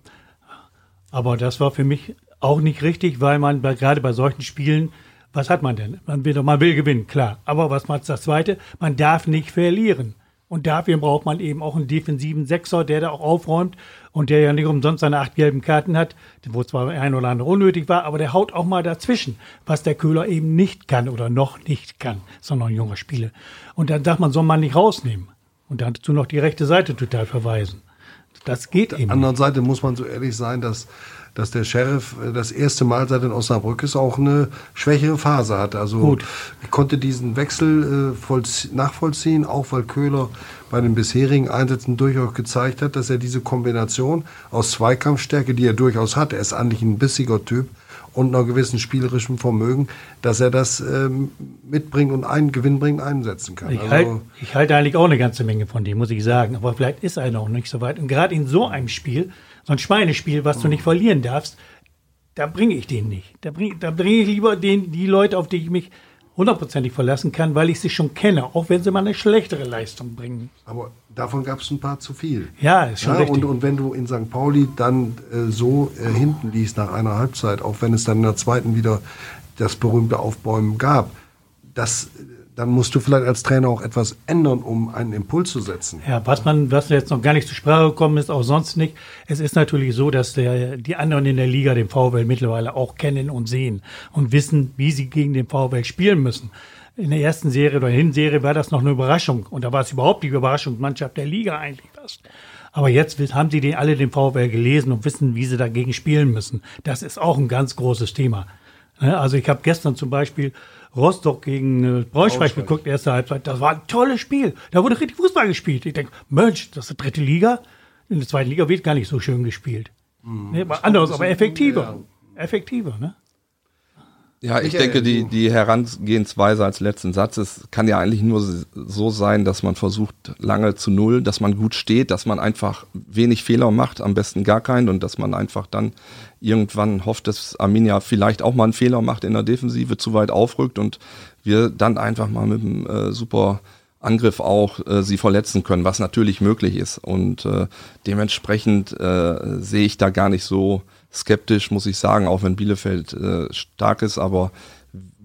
Aber das war für mich auch nicht richtig, weil man bei, gerade bei solchen Spielen was hat man denn? Man will, man will gewinnen, klar. Aber was macht das Zweite? Man darf nicht verlieren. Und dafür braucht man eben auch einen defensiven Sechser, der da auch aufräumt und der ja nicht umsonst seine acht gelben Karten hat, wo zwar ein oder andere unnötig war, aber der haut auch mal dazwischen, was der Köhler eben nicht kann oder noch nicht kann, sondern ein junger Spieler. Und dann sagt man, soll man nicht rausnehmen und dazu noch die rechte Seite total verweisen. Das geht Auf eben. der anderen Seite muss man so ehrlich sein, dass, dass der Sheriff äh, das erste Mal seit in Osnabrück ist auch eine schwächere Phase hatte. Also Gut. ich konnte diesen Wechsel äh, vollzie- nachvollziehen, auch weil Köhler bei den bisherigen Einsätzen durchaus gezeigt hat, dass er diese Kombination aus Zweikampfstärke, die er durchaus hat, er ist eigentlich ein bissiger Typ, und einer gewissen spielerischen Vermögen, dass er das ähm, mitbringt und einen gewinnbringend einsetzen kann. Ich, Also- halt, ich halte eigentlich auch eine ganze Menge von dem, muss ich sagen. Aber vielleicht ist er noch nicht so weit. Und gerade in so einem Spiel, so ein Schweinespiel, was du nicht verlieren darfst, da bringe ich den nicht. Da bringe da bring ich lieber den, die Leute, auf die ich mich hundertprozentig verlassen kann, weil ich sie schon kenne, auch wenn sie mal eine schlechtere Leistung bringen. Aber davon gab es ein paar zu viel. Ja, ist schon Ja, richtig. und, und wenn du in St. Pauli dann äh, so äh, hinten liegst nach einer Halbzeit, auch wenn es dann in der zweiten wieder das berühmte Aufbäumen gab, das, dann musst du vielleicht als Trainer auch etwas ändern, um einen Impuls zu setzen. Ja, was man, was jetzt noch gar nicht zur Sprache gekommen ist, auch sonst nicht. Es ist natürlich so, dass der, die anderen in der Liga den VfL mittlerweile auch kennen und sehen und wissen, wie sie gegen den VfL spielen müssen. In der ersten Serie oder Hinserie war das noch eine Überraschung. Und da war es überhaupt die Überraschungsmannschaft der Liga eigentlich fast. Aber jetzt haben sie den, alle den VfL gelesen und wissen, wie sie dagegen spielen müssen. Das ist auch ein ganz großes Thema. Ne, Also ich habe gestern zum Beispiel Rostock gegen äh, Braunschweig geguckt, erste Halbzeit. Das war ein tolles Spiel. Da wurde richtig Fußball gespielt. Ich denke, Mensch, das ist die dritte Liga. In der zweiten Liga wird gar nicht so schön gespielt. Ne, aber anderes, aber effektiver. Effektiver, ne? Ja, ich denke, die, die Herangehensweise als letzten Satz, es kann ja eigentlich nur so sein, dass man versucht, lange zu null, dass man gut steht, dass man einfach wenig Fehler macht, am besten gar keinen und dass man einfach dann irgendwann hofft, dass Arminia vielleicht auch mal einen Fehler macht in der Defensive, zu weit aufrückt und wir dann einfach mal mit einem äh, super Angriff auch äh, sie verletzen können, was natürlich möglich ist. Und äh, dementsprechend äh, sehe ich da gar nicht so skeptisch, muss ich sagen, auch wenn Bielefeld äh, stark ist, aber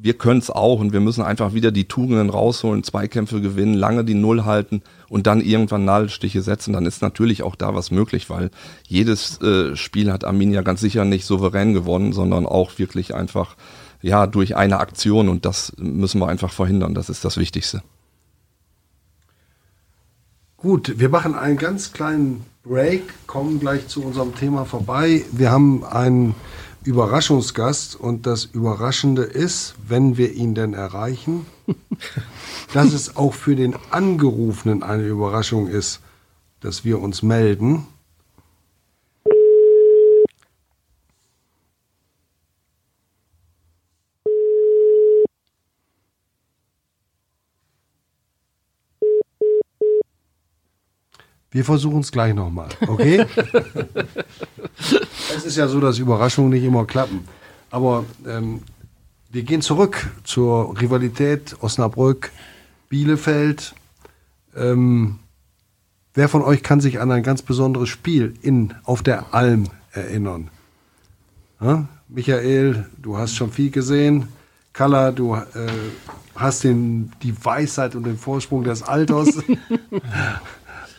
wir können es auch und wir müssen einfach wieder die Tugenden rausholen, Zweikämpfe gewinnen, lange die Null halten und dann irgendwann Nadelstiche setzen. Dann ist natürlich auch da was möglich, weil jedes äh, Spiel hat Arminia ganz sicher nicht souverän gewonnen, sondern auch wirklich einfach ja durch eine Aktion und das müssen wir einfach verhindern. Das ist das Wichtigste. Gut, wir machen einen ganz kleinen Break, kommen gleich zu unserem Thema vorbei. Wir haben einen Überraschungsgast und das Überraschende ist, wenn wir ihn denn erreichen, dass es auch für den Angerufenen eine Überraschung ist, dass wir uns melden. Wir versuchen es gleich nochmal, okay? es ist ja so, dass Überraschungen nicht immer klappen. Aber ähm, wir gehen zurück zur Rivalität Osnabrück, Bielefeld. Ähm, wer von euch kann sich an ein ganz besonderes Spiel in, auf der Alm erinnern? Ja? Michael, du hast schon viel gesehen. Kalla, du äh, hast den, die Weisheit und den Vorsprung des Alters.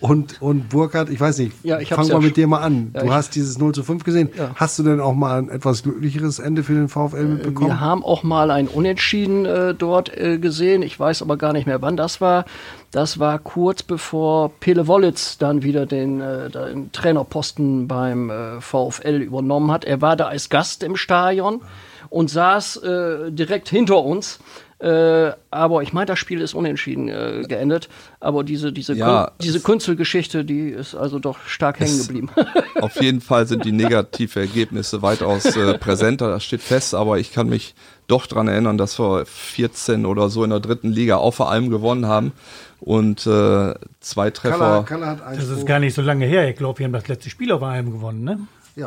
Und, und Burkhard, ich weiß nicht, Ja, ich fang ja mal mit schon- dir mal an. Ja, du hast dieses 0 zu 5 gesehen. Ja. Hast du denn auch mal ein etwas glücklicheres Ende für den VfL mitbekommen? Wir haben auch mal ein Unentschieden äh, dort äh, gesehen. Ich weiß aber gar nicht mehr, wann das war. Das war kurz bevor Pele Wollitz dann wieder den, äh, den Trainerposten beim äh, VfL übernommen hat. Er war da als Gast im Stadion und saß äh, direkt hinter uns. Äh, aber ich meine, das Spiel ist unentschieden äh, geendet. Aber diese, diese, Ja, Kun diese es- Künzelgeschichte, die ist also doch stark hängen geblieben. Auf jeden Fall sind die Negativergebnisse weitaus äh, präsenter, das steht fest, aber ich kann mich doch dran erinnern, dass wir 14 oder so in der dritten Liga auch vor allem gewonnen haben und äh, zwei Treffer. Hat einen Das ist gar nicht so lange her. Ich glaube, wir haben das letzte Spiel auf einem gewonnen, ne?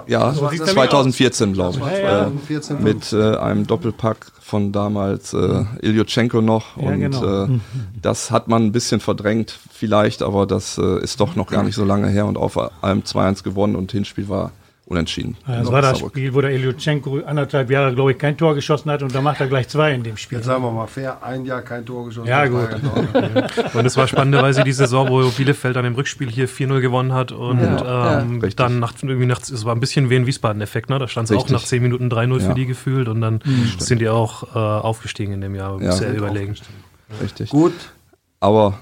Ja, So sieht's 2014 glaube ich. War Äh, 2014 mit äh, einem Doppelpack von damals äh, Ilyochenko noch. Ja, und genau. äh, das hat man ein bisschen verdrängt vielleicht, aber das äh, ist doch noch gar nicht so lange her. Und auf allem 2-1 gewonnen und Hinspiel war unentschieden. Ja, das war das Spiel, wo der Ilyuchenko anderthalb Jahre, glaube ich, kein Tor geschossen hat und da macht er gleich zwei in dem Spiel. Jetzt sagen wir mal fair, ein Jahr kein Tor geschossen. Ja, gut. und es war spannenderweise die Saison, wo Bielefeld an dem Rückspiel hier 4-0 gewonnen hat und ja, ähm, ja. dann nach, irgendwie nachts, es war ein bisschen wie ein Wiesbaden-Effekt, ne? Da stand es auch nach 10 Minuten 3-0 ja. für die gefühlt und dann mhm. sind die auch äh, aufgestiegen in dem Jahr. Sehr überlegen. Richtig. Gut. Aber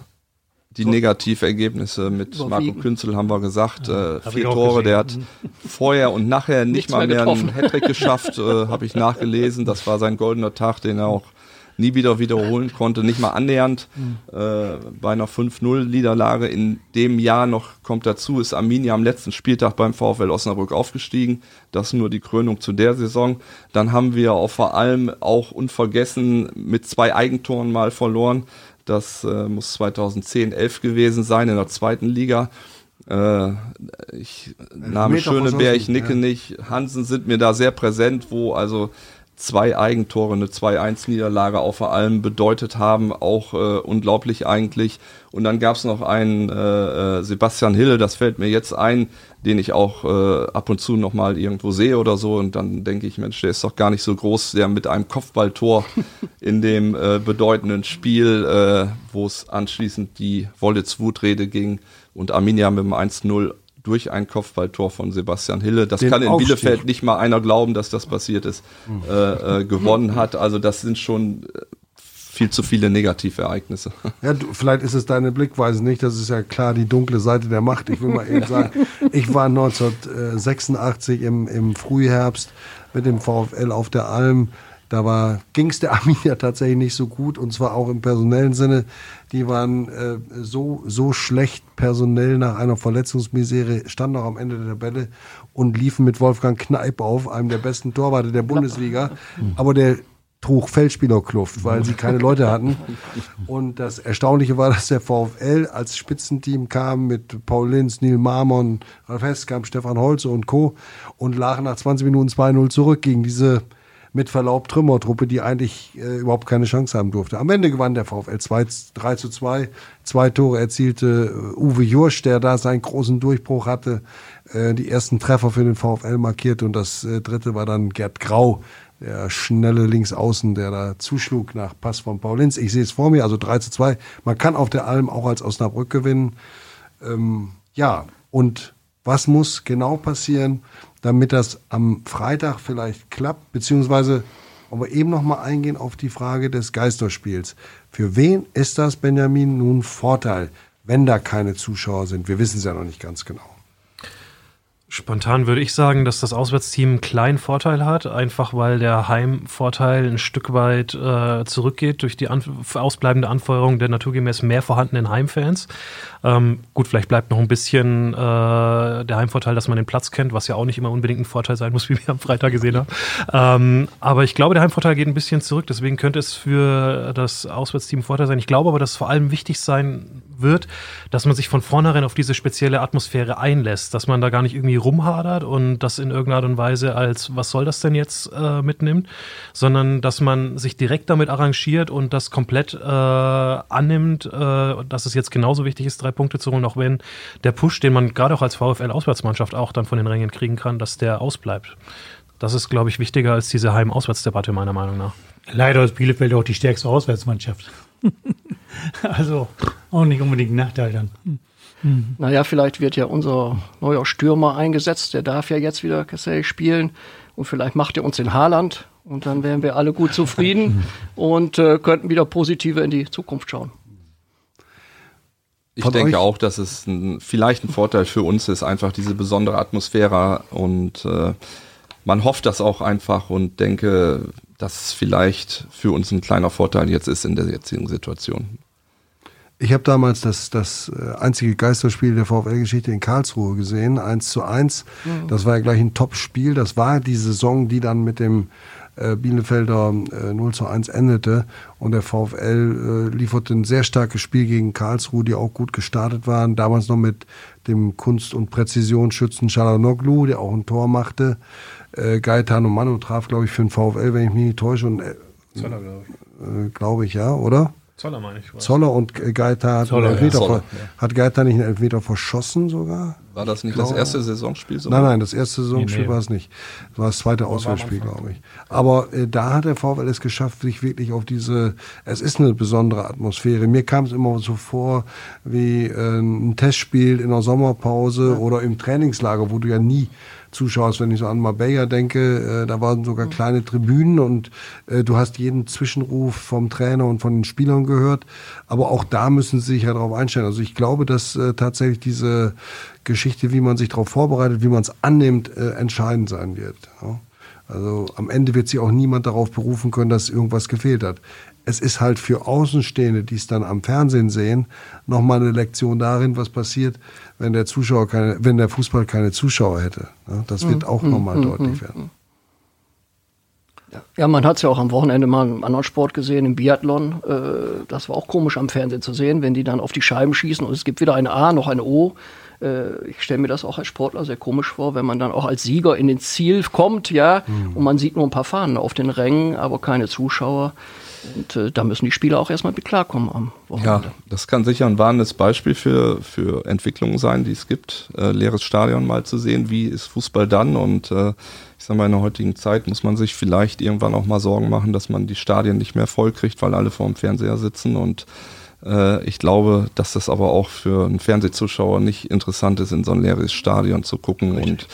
die Negativergebnisse mit Marco Künzel haben wir gesagt. Ja, äh, vier Tore, der hat vorher und nachher nicht Nichts mal mehr, mehr einen Hattrick geschafft, äh, habe ich nachgelesen. Das war sein goldener Tag, den er auch nie wieder wiederholen konnte, nicht mal annähernd. Mhm. Äh, bei einer 5-0-Niederlage in dem Jahr noch kommt dazu, ist Arminia am letzten Spieltag beim VfL Osnabrück aufgestiegen. Das ist nur die Krönung zu der Saison. Dann haben wir auch vor allem auch unvergessen mit zwei Eigentoren mal verloren. Das äh, muss 2010, 11 gewesen sein in der zweiten Liga. Äh, ich, Name Schöneberg, ich nicke ja. nicht. Hansen sind mir da sehr präsent, wo also zwei Eigentore, eine 2-1-Niederlage auch vor allem bedeutet haben, auch äh, unglaublich eigentlich. Und dann gab es noch einen äh, äh, Sebastian Hille, das fällt mir jetzt ein, den ich auch äh, ab und zu noch mal irgendwo sehe oder so. Und dann denke ich, Mensch, der ist doch gar nicht so groß, der mit einem Kopfballtor in dem äh, bedeutenden Spiel, äh, wo es anschließend die Wollitz-Wutrede ging und Arminia mit dem 1-0 durch ein Kopfballtor von Sebastian Hille. Das Den kann in Aufstieg. Bielefeld nicht mal einer glauben, dass das passiert ist, äh, äh, gewonnen hat. Also das sind schon äh, viel zu viele Negativereignisse. Ja, du, vielleicht ist es deine Blickweise nicht. Das ist ja klar die dunkle Seite der Macht. Ich will mal eben sagen, ich war 1986 im, im Frühherbst mit dem VfL auf der Alm. Da ging es der Arminia tatsächlich nicht so gut und zwar auch im personellen Sinne. Die waren äh, so, so schlecht personell nach einer Verletzungsmisere, standen auch am Ende der Tabelle und liefen mit Wolfgang Kneip auf, einem der besten Torwarte der Bundesliga. Aber der trug Feldspielerkluft, weil sie keine Leute hatten. Und das Erstaunliche war, dass der VfL als Spitzenteam kam mit Paul Linz, Neil Marmon, Ralf Heskamp, Stefan Holze und Co. und lagen nach 20 Minuten 2-0 zurück gegen diese mit Verlaub Trümmertruppe, die eigentlich äh, überhaupt keine Chance haben durfte. Am Ende gewann der VfL 2, 3 zu 2. Zwei Tore erzielte äh, Uwe Jursch, der da seinen großen Durchbruch hatte, äh, die ersten Treffer für den VfL markierte und das äh, dritte war dann Gerd Grau, der schnelle Linksaußen, der da zuschlug nach Pass von Paul Linz. Ich sehe es vor mir, also 3 zu 2. Man kann auf der Alm auch als Osnabrück gewinnen. Ähm, ja, und was muss genau passieren, damit das am Freitag vielleicht klappt? Beziehungsweise, wir eben noch mal eingehen auf die Frage des Geisterspiels. Für wen ist das, Benjamin, nun Vorteil, wenn da keine Zuschauer sind? Wir wissen es ja noch nicht ganz genau. Spontan würde ich sagen, dass das Auswärtsteam einen kleinen Vorteil hat, einfach weil der Heimvorteil ein Stück weit äh, zurückgeht durch die an ausbleibende Anfeuerung der naturgemäß mehr vorhandenen Heimfans. Ähm, gut, vielleicht bleibt noch ein bisschen äh, der Heimvorteil, dass man den Platz kennt, was ja auch nicht immer unbedingt ein Vorteil sein muss, wie wir am Freitag gesehen haben. Ähm, aber ich glaube, der Heimvorteil geht ein bisschen zurück, deswegen könnte es für das Auswärtsteam ein Vorteil sein. Ich glaube aber, dass es vor allem wichtig sein wird, dass man sich von vornherein auf diese spezielle Atmosphäre einlässt, dass man da gar nicht irgendwie rumhadert und das in irgendeiner Art und Weise als, was soll das denn jetzt äh, mitnimmt, sondern dass man sich direkt damit arrangiert und das komplett äh, annimmt, äh, dass es jetzt genauso wichtig ist, drei Punkte zu holen, auch wenn der Push, den man gerade auch als VfL-Auswärtsmannschaft auch dann von den Rängen kriegen kann, dass der ausbleibt. Das ist, glaube ich, wichtiger als diese Heim-Auswärtsdebatte, meiner Meinung nach. Leider ist Bielefeld auch die stärkste Auswärtsmannschaft. also auch nicht unbedingt ein Nachteil dann. Mhm. Naja, vielleicht wird ja unser neuer Stürmer eingesetzt, der darf ja jetzt wieder Kassel spielen. Und vielleicht macht er uns in Haaland. Und dann wären wir alle gut zufrieden und äh, könnten wieder positiver in die Zukunft schauen. Ich Von denke auch, dass es ein, vielleicht ein Vorteil für uns ist, einfach diese besondere Atmosphäre. Und äh, man hofft das auch einfach und denke, dass es vielleicht für uns ein kleiner Vorteil jetzt ist in der jetzigen Situation. Ich habe damals das, das äh, einzige Geisterspiel der VfL-Geschichte in Karlsruhe gesehen, 1 zu 1. Mhm. Das war ja gleich ein Top-Spiel. Das war die Saison, die dann mit dem äh, Bielefelder äh, 0 zu 1 endete. Und der VfL äh, lieferte ein sehr starkes Spiel gegen Karlsruhe, die auch gut gestartet waren. Damals noch mit dem Kunst- und Präzisionsschützen Chalanoglu, der auch ein Tor machte. Äh, Gaetano Manu traf, glaube ich, für den VfL, wenn ich mich nicht täusche. Und, äh, glaube ich. Äh, glaube ich, ja, oder? Zoller meine ich. Was. Zoller und Geiter hat, Zoller, ja. Zoller, hat Geiter nicht einen Elfmeter verschossen sogar? War das nicht glaube- das erste Saisonspiel so? Nein, nein, das erste Saisonspiel Nee, nee. war es nicht. Das war das zweite Auswärtsspiel, glaube ich. Aber äh, da hat der VfL es geschafft, sich wirklich auf diese, es ist eine besondere Atmosphäre. Mir kam es immer so vor wie äh, ein Testspiel in der Sommerpause oder im Trainingslager, wo du ja nie Zuschauer hast. Wenn ich so an Marbella denke, äh, da waren sogar kleine Tribünen und äh, du hast jeden Zwischenruf vom Trainer und von den Spielern gehört. Aber auch da müssen sie sich ja darauf einstellen. Also ich glaube, dass äh, tatsächlich diese Geschichte, wie man sich darauf vorbereitet, wie man es annimmt, äh, entscheidend sein wird. Ja. Also am Ende wird sich auch niemand darauf berufen können, dass irgendwas gefehlt hat. Es ist halt für Außenstehende, die es dann am Fernsehen sehen, nochmal eine Lektion darin, was passiert, wenn der Zuschauer keine, wenn der Fußball keine Zuschauer hätte. Ja, das wird auch nochmal deutlich werden. Ja, man hat es ja auch am Wochenende mal im anderen Sport gesehen, im Biathlon. Äh, das war auch komisch am Fernsehen zu sehen, wenn die dann auf die Scheiben schießen und es gibt weder eine A noch eine O. Äh, ich stelle mir das auch als Sportler sehr komisch vor, wenn man dann auch als Sieger in den Ziel kommt, ja, und man sieht nur ein paar Fahnen auf den Rängen, aber keine Zuschauer. Und äh, da müssen die Spieler auch erstmal mit klarkommen am Ja, Wochenende. das kann sicher ein warnendes Beispiel für, für Entwicklungen sein, die es gibt. Äh, leeres Stadion mal zu sehen, wie ist Fußball dann? Und äh, ich sag mal, in der heutigen Zeit muss man sich vielleicht irgendwann auch mal Sorgen machen, dass man die Stadien nicht mehr voll kriegt, weil alle vor dem Fernseher sitzen. Und äh, ich glaube, dass das aber auch für einen Fernsehzuschauer nicht interessant ist, in so ein leeres Stadion zu gucken. Und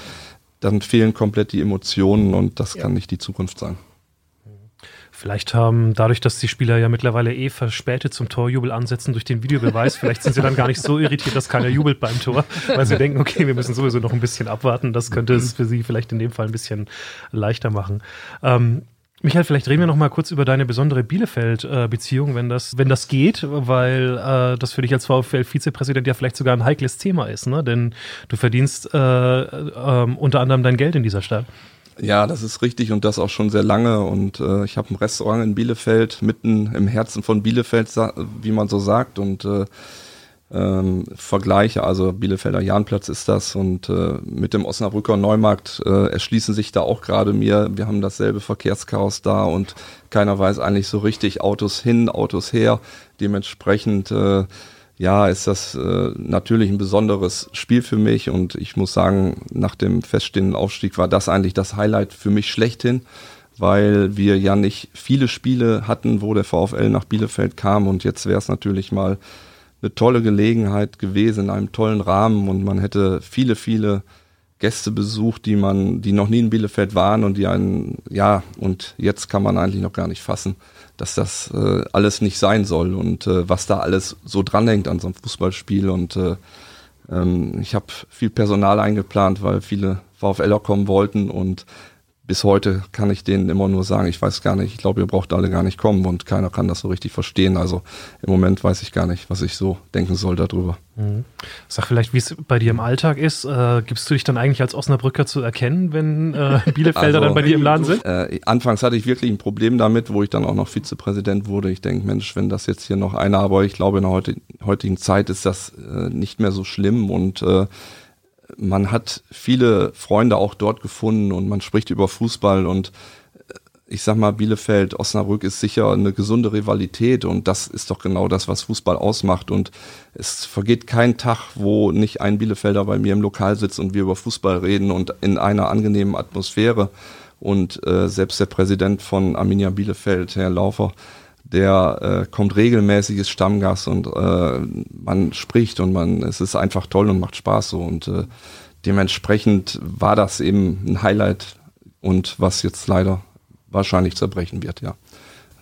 dann fehlen komplett die Emotionen und das kann nicht die Zukunft sein. Vielleicht haben dadurch, dass die Spieler ja mittlerweile eh verspätet zum Torjubel ansetzen durch den Videobeweis, vielleicht sind sie dann gar nicht so irritiert, dass keiner jubelt beim Tor, weil sie denken, okay, wir müssen sowieso noch ein bisschen abwarten. Das könnte es für sie vielleicht in dem Fall ein bisschen leichter machen. Ähm, Michael, vielleicht reden wir noch mal kurz über deine besondere Bielefeld-Beziehung, wenn das, wenn das geht, weil äh, das für dich als VfL-Vizepräsident ja vielleicht sogar ein heikles Thema ist, ne? Denn du verdienst äh, äh, unter anderem dein Geld in dieser Stadt. Ja, das ist richtig und das auch schon sehr lange. Und äh, ich habe ein Restaurant in Bielefeld, mitten im Herzen von Bielefeld, wie man so sagt. Und äh, ähm, Vergleiche, also Bielefelder Jahnplatz ist das und äh, mit dem Osnabrücker Neumarkt äh, erschließen sich da auch gerade mir. Wir haben dasselbe Verkehrschaos da und keiner weiß eigentlich so richtig Autos hin, Autos her. Dementsprechend äh, ja, ist das äh, natürlich ein besonderes Spiel für mich und ich muss sagen, nach dem feststehenden Aufstieg war das eigentlich das Highlight für mich schlechthin, weil wir ja nicht viele Spiele hatten, wo der VfL nach Bielefeld kam und jetzt wäre es natürlich mal eine tolle Gelegenheit gewesen in einem tollen Rahmen und man hätte viele, viele Gäste besucht, die man, die noch nie in Bielefeld waren und die einen, ja, und jetzt kann man eigentlich noch gar nicht fassen, dass das äh, alles nicht sein soll und äh, was da alles so dranhängt an so einem Fußballspiel und äh, ähm, ich habe viel Personal eingeplant, weil viele VfLer kommen wollten und bis heute kann ich denen immer nur sagen, ich weiß gar nicht, ich glaube, ihr braucht alle gar nicht kommen und keiner kann das so richtig verstehen. Also im Moment weiß ich gar nicht, was ich so denken soll darüber. Sag vielleicht, wie es bei dir im Alltag ist. Äh, gibst du dich dann eigentlich als Osnabrücker zu erkennen, wenn äh, Bielefelder Also, dann bei dir im Laden sind? Äh, anfangs hatte ich wirklich ein Problem damit, wo ich dann auch noch Vizepräsident wurde. Ich denke, Mensch, wenn das jetzt hier noch einer, aber ich glaube, in der heutigen, heutigen Zeit ist das äh, nicht mehr so schlimm und äh, man hat viele Freunde auch dort gefunden und man spricht über Fußball und äh, ich sag mal, Bielefeld, Osnabrück ist sicher eine gesunde Rivalität und das ist doch genau das, was Fußball ausmacht und es vergeht kein Tag, wo nicht ein Bielefelder bei mir im Lokal sitzt und wir über Fußball reden und in einer angenehmen Atmosphäre und äh, selbst der Präsident von Arminia Bielefeld, Herr Laufer, der äh, kommt regelmäßig, ist Stammgast und äh, man spricht und man, es ist einfach toll und macht Spaß so und äh, dementsprechend war das eben ein Highlight und was jetzt leider wahrscheinlich zerbrechen wird, ja.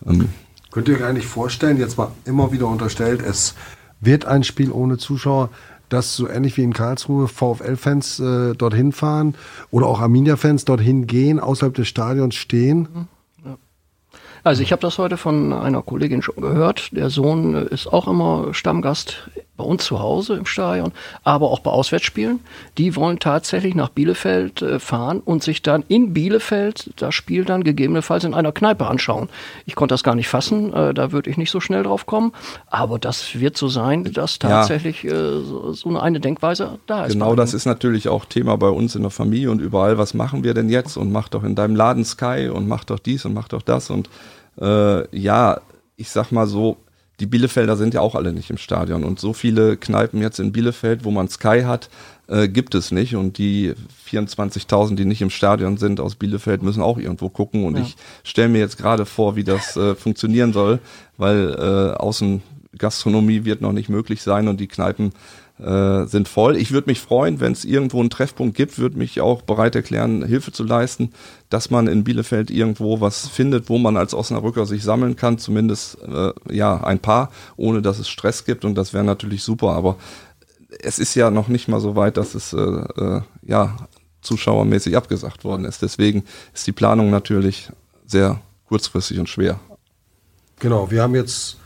Ähm, Könnt ihr euch eigentlich vorstellen, jetzt mal immer wieder unterstellt, es wird ein Spiel ohne Zuschauer, dass so ähnlich wie in Karlsruhe VfL-Fans äh, dorthin fahren oder auch Arminia-Fans dorthin gehen, außerhalb des Stadions stehen? Also ich habe das heute von einer Kollegin schon gehört. Der Sohn äh, ist auch immer Stammgast bei uns zu Hause im Stadion, aber auch bei Auswärtsspielen. Die wollen tatsächlich nach Bielefeld äh, fahren und sich dann in Bielefeld das Spiel dann gegebenenfalls in einer Kneipe anschauen. Ich konnte das gar nicht fassen, äh, da würde ich nicht so schnell drauf kommen. Aber das wird so sein, dass tatsächlich so, so eine Denkweise da ist. Genau das ist natürlich auch Thema bei uns in der Familie und überall. Was machen wir denn jetzt? Und mach doch in deinem Laden Sky und mach doch dies und mach doch das. Und äh, ja, ich sag mal so, die Bielefelder sind ja auch alle nicht im Stadion. Und so viele Kneipen jetzt in Bielefeld, wo man Sky hat, äh, gibt es nicht. Und die 24.000, die nicht im Stadion sind aus Bielefeld, müssen auch irgendwo gucken. Und ja. ich stelle mir jetzt gerade vor, wie das äh, funktionieren soll, weil äh, Außengastronomie wird noch nicht möglich sein und die Kneipen äh, sind voll. Ich würde mich freuen, wenn es irgendwo einen Treffpunkt gibt, würde mich auch bereit erklären, Hilfe zu leisten, dass man in Bielefeld irgendwo was findet, wo man als Osnabrücker sich sammeln kann, zumindest äh, ja ein paar, ohne dass es Stress gibt und das wäre natürlich super. Aber es ist ja noch nicht mal so weit, dass es äh, äh, ja zuschauermäßig abgesagt worden ist. Deswegen ist die Planung natürlich sehr kurzfristig und schwer. Genau, wir haben jetzt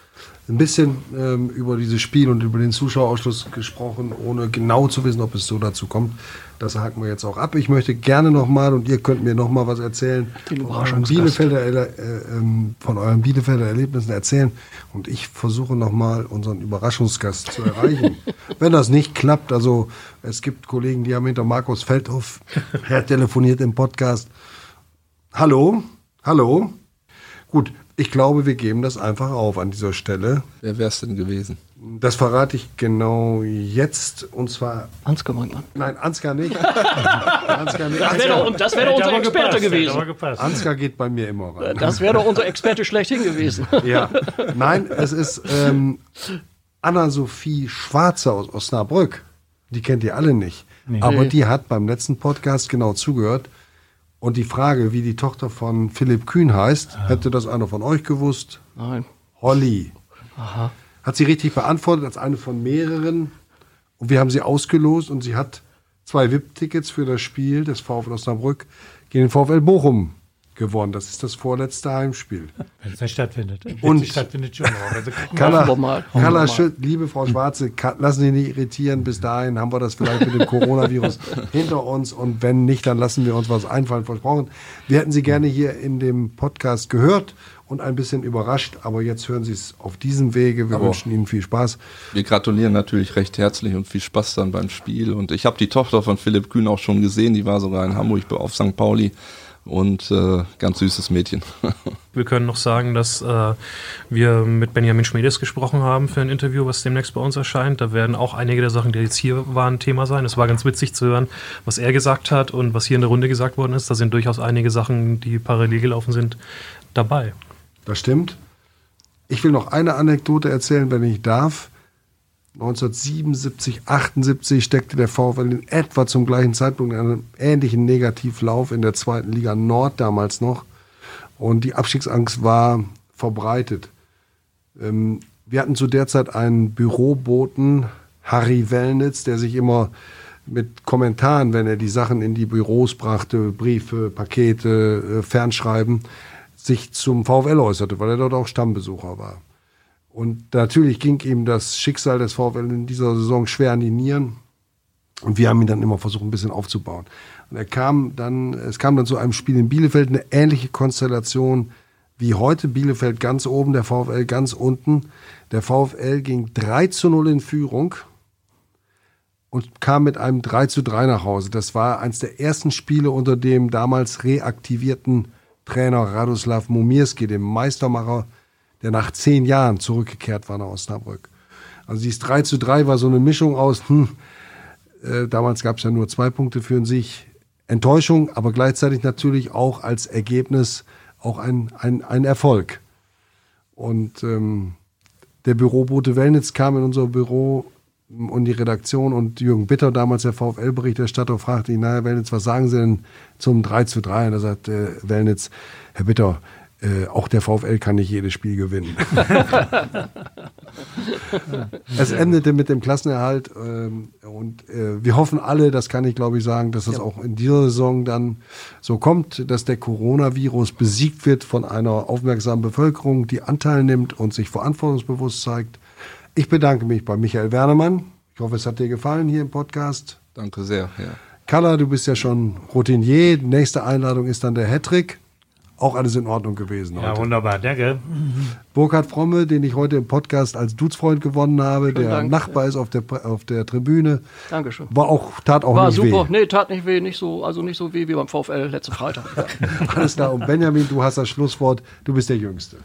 ein bisschen ähm, über dieses Spiel und über den Zuschauerausschluss gesprochen, ohne genau zu wissen, ob es so dazu kommt. Das haken wir jetzt auch ab. Ich möchte gerne nochmal, und ihr könnt mir nochmal was erzählen, von euren, Bielefelder, äh, ähm, von euren Bielefelder Erlebnissen erzählen. Und ich versuche nochmal unseren Überraschungsgast zu erreichen. Wenn das nicht klappt, also es gibt Kollegen, die haben hinter Markus Feldhoff, er telefoniert im Podcast. Hallo? Hallo? Gut, ich glaube, wir geben das einfach auf an dieser Stelle. Wer wäre es denn gewesen? Das verrate ich genau jetzt. Und zwar. Ansgar Brinkmann. Nein, Ansgar nicht. Ansgar nicht. Das wäre doch, das wär doch unser Experte gewesen. Ansgar geht bei mir immer rein. Das wäre doch unser Experte schlechthin gewesen. ja. Nein, es ist ähm, Anna-Sophie Schwarze aus Osnabrück. Die kennt ihr alle nicht. Nee. Aber die hat beim letzten Podcast genau zugehört und die Frage, wie die Tochter von Philipp Kühn heißt, ja. hätte das einer von euch gewusst? Nein. Holly. Aha. Hat sie richtig beantwortet als eine von mehreren. Und wir haben sie ausgelost und sie hat zwei VIP-Tickets für das Spiel des VfL Osnabrück gegen den VfL Bochum gewonnen. Das ist das vorletzte Heimspiel. Wenn es nicht stattfindet. Und stattfindet schon. Also Carla, Carla liebe Frau Schwarze, lassen Sie nicht irritieren. Bis dahin haben wir das vielleicht mit dem Coronavirus hinter uns. Und wenn nicht, dann lassen wir uns was einfallen. Versprochen. Wir hätten Sie gerne hier in dem Podcast gehört und ein bisschen überrascht. Aber jetzt hören Sie es auf diesem Wege. Wir aber wünschen Ihnen viel Spaß. Wir gratulieren natürlich recht herzlich und viel Spaß dann beim Spiel. Und ich habe die Tochter von Philipp Kühn auch schon gesehen. Die war sogar in Hamburg auf St. Pauli und äh, ganz süßes Mädchen. wir können noch sagen, dass äh, wir mit Benjamin Schmiedes gesprochen haben für ein Interview, was demnächst bei uns erscheint. Da werden auch einige der Sachen, die jetzt hier waren, Thema sein. Es war ganz witzig zu hören, was er gesagt hat und was hier in der Runde gesagt worden ist. Da sind durchaus einige Sachen, die parallel gelaufen sind, dabei. Das stimmt. Ich will noch eine Anekdote erzählen, wenn ich darf. 1977, 78 steckte der VfL in etwa zum gleichen Zeitpunkt in einem ähnlichen Negativlauf in der zweiten Liga Nord damals noch. Und die Abstiegsangst war verbreitet. Ähm, wir hatten zu der Zeit einen Büroboten, Harry Wellnitz, der sich immer mit Kommentaren, wenn er die Sachen in die Büros brachte, Briefe, Pakete, äh, Fernschreiben, sich zum VfL äußerte, weil er dort auch Stammbesucher war. Und natürlich ging ihm das Schicksal des VfL in dieser Saison schwer an die Nieren. Und wir haben ihn dann immer versucht, ein bisschen aufzubauen. Und er kam dann, es kam dann zu einem Spiel in Bielefeld, eine ähnliche Konstellation wie heute. Bielefeld ganz oben, der VfL ganz unten. Der VfL ging 3 zu 0 in Führung und kam mit einem 3 zu 3 nach Hause. Das war eines der ersten Spiele unter dem damals reaktivierten Trainer Radoslav Mumirski, dem Meistermacher der nach zehn Jahren zurückgekehrt war nach Osnabrück. Also dieses 3 zu 3 war so eine Mischung aus, hm, äh, damals gab es ja nur zwei Punkte für sich, Enttäuschung, aber gleichzeitig natürlich auch als Ergebnis auch ein, ein, ein Erfolg. Und ähm, der Bürobote Wellnitz kam in unser Büro und die Redaktion und Jürgen Bitter, damals der VfL-Berichterstatter, fragte ihn, naja, Wellnitz, was sagen Sie denn zum 3 zu 3? Und da sagte Wellnitz, Herr Bitter, äh, auch der VfL kann nicht jedes Spiel gewinnen. es endete mit dem Klassenerhalt ähm, und äh, wir hoffen alle, das kann ich glaube ich sagen, dass es ja. auch in dieser Saison dann so kommt, dass der Coronavirus besiegt wird von einer aufmerksamen Bevölkerung, die Anteil nimmt und sich verantwortungsbewusst zeigt. Ich bedanke mich bei Michael Wernemann. Ich hoffe, es hat dir gefallen hier im Podcast. Danke sehr. Ja. Kalla, du bist ja schon Routinier. Nächste Einladung ist dann der Hattrick auch alles in Ordnung gewesen. Ja, heute. wunderbar, danke. Burkhard Fromme, den ich heute im Podcast als Dudesfreund gewonnen habe, Schönen der Dank. Nachbar ist auf der, auf der Tribüne. Dankeschön. War auch, tat auch War nicht super. weh. Nee, tat nicht weh, nicht so, also nicht so weh wie beim VfL letzten Freitag. alles klar. Und Benjamin, du hast das Schlusswort. Du bist der Jüngste.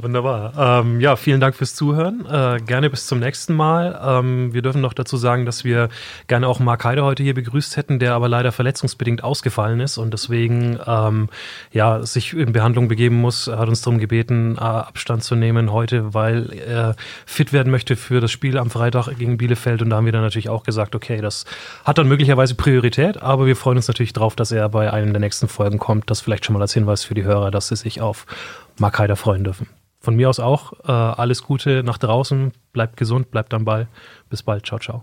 Wunderbar. Ähm, ja, vielen Dank fürs Zuhören. Äh, gerne bis zum nächsten Mal. Ähm, wir dürfen noch dazu sagen, dass wir gerne auch Mark Heide heute hier begrüßt hätten, der aber leider verletzungsbedingt ausgefallen ist und deswegen ähm, ja, sich in Behandlung begeben muss. Er hat uns darum gebeten, äh, Abstand zu nehmen heute, weil er fit werden möchte für das Spiel am Freitag gegen Bielefeld. Und da haben wir dann natürlich auch gesagt, okay, das hat dann möglicherweise Priorität, aber wir freuen uns natürlich drauf, dass er bei einem der nächsten Folgen kommt. Das vielleicht schon mal als Hinweis für die Hörer, dass sie sich auf Mark Heider freuen dürfen von mir aus auch äh, alles Gute nach draußen. Bleibt gesund, bleibt am Ball. Bis bald. Ciao, ciao.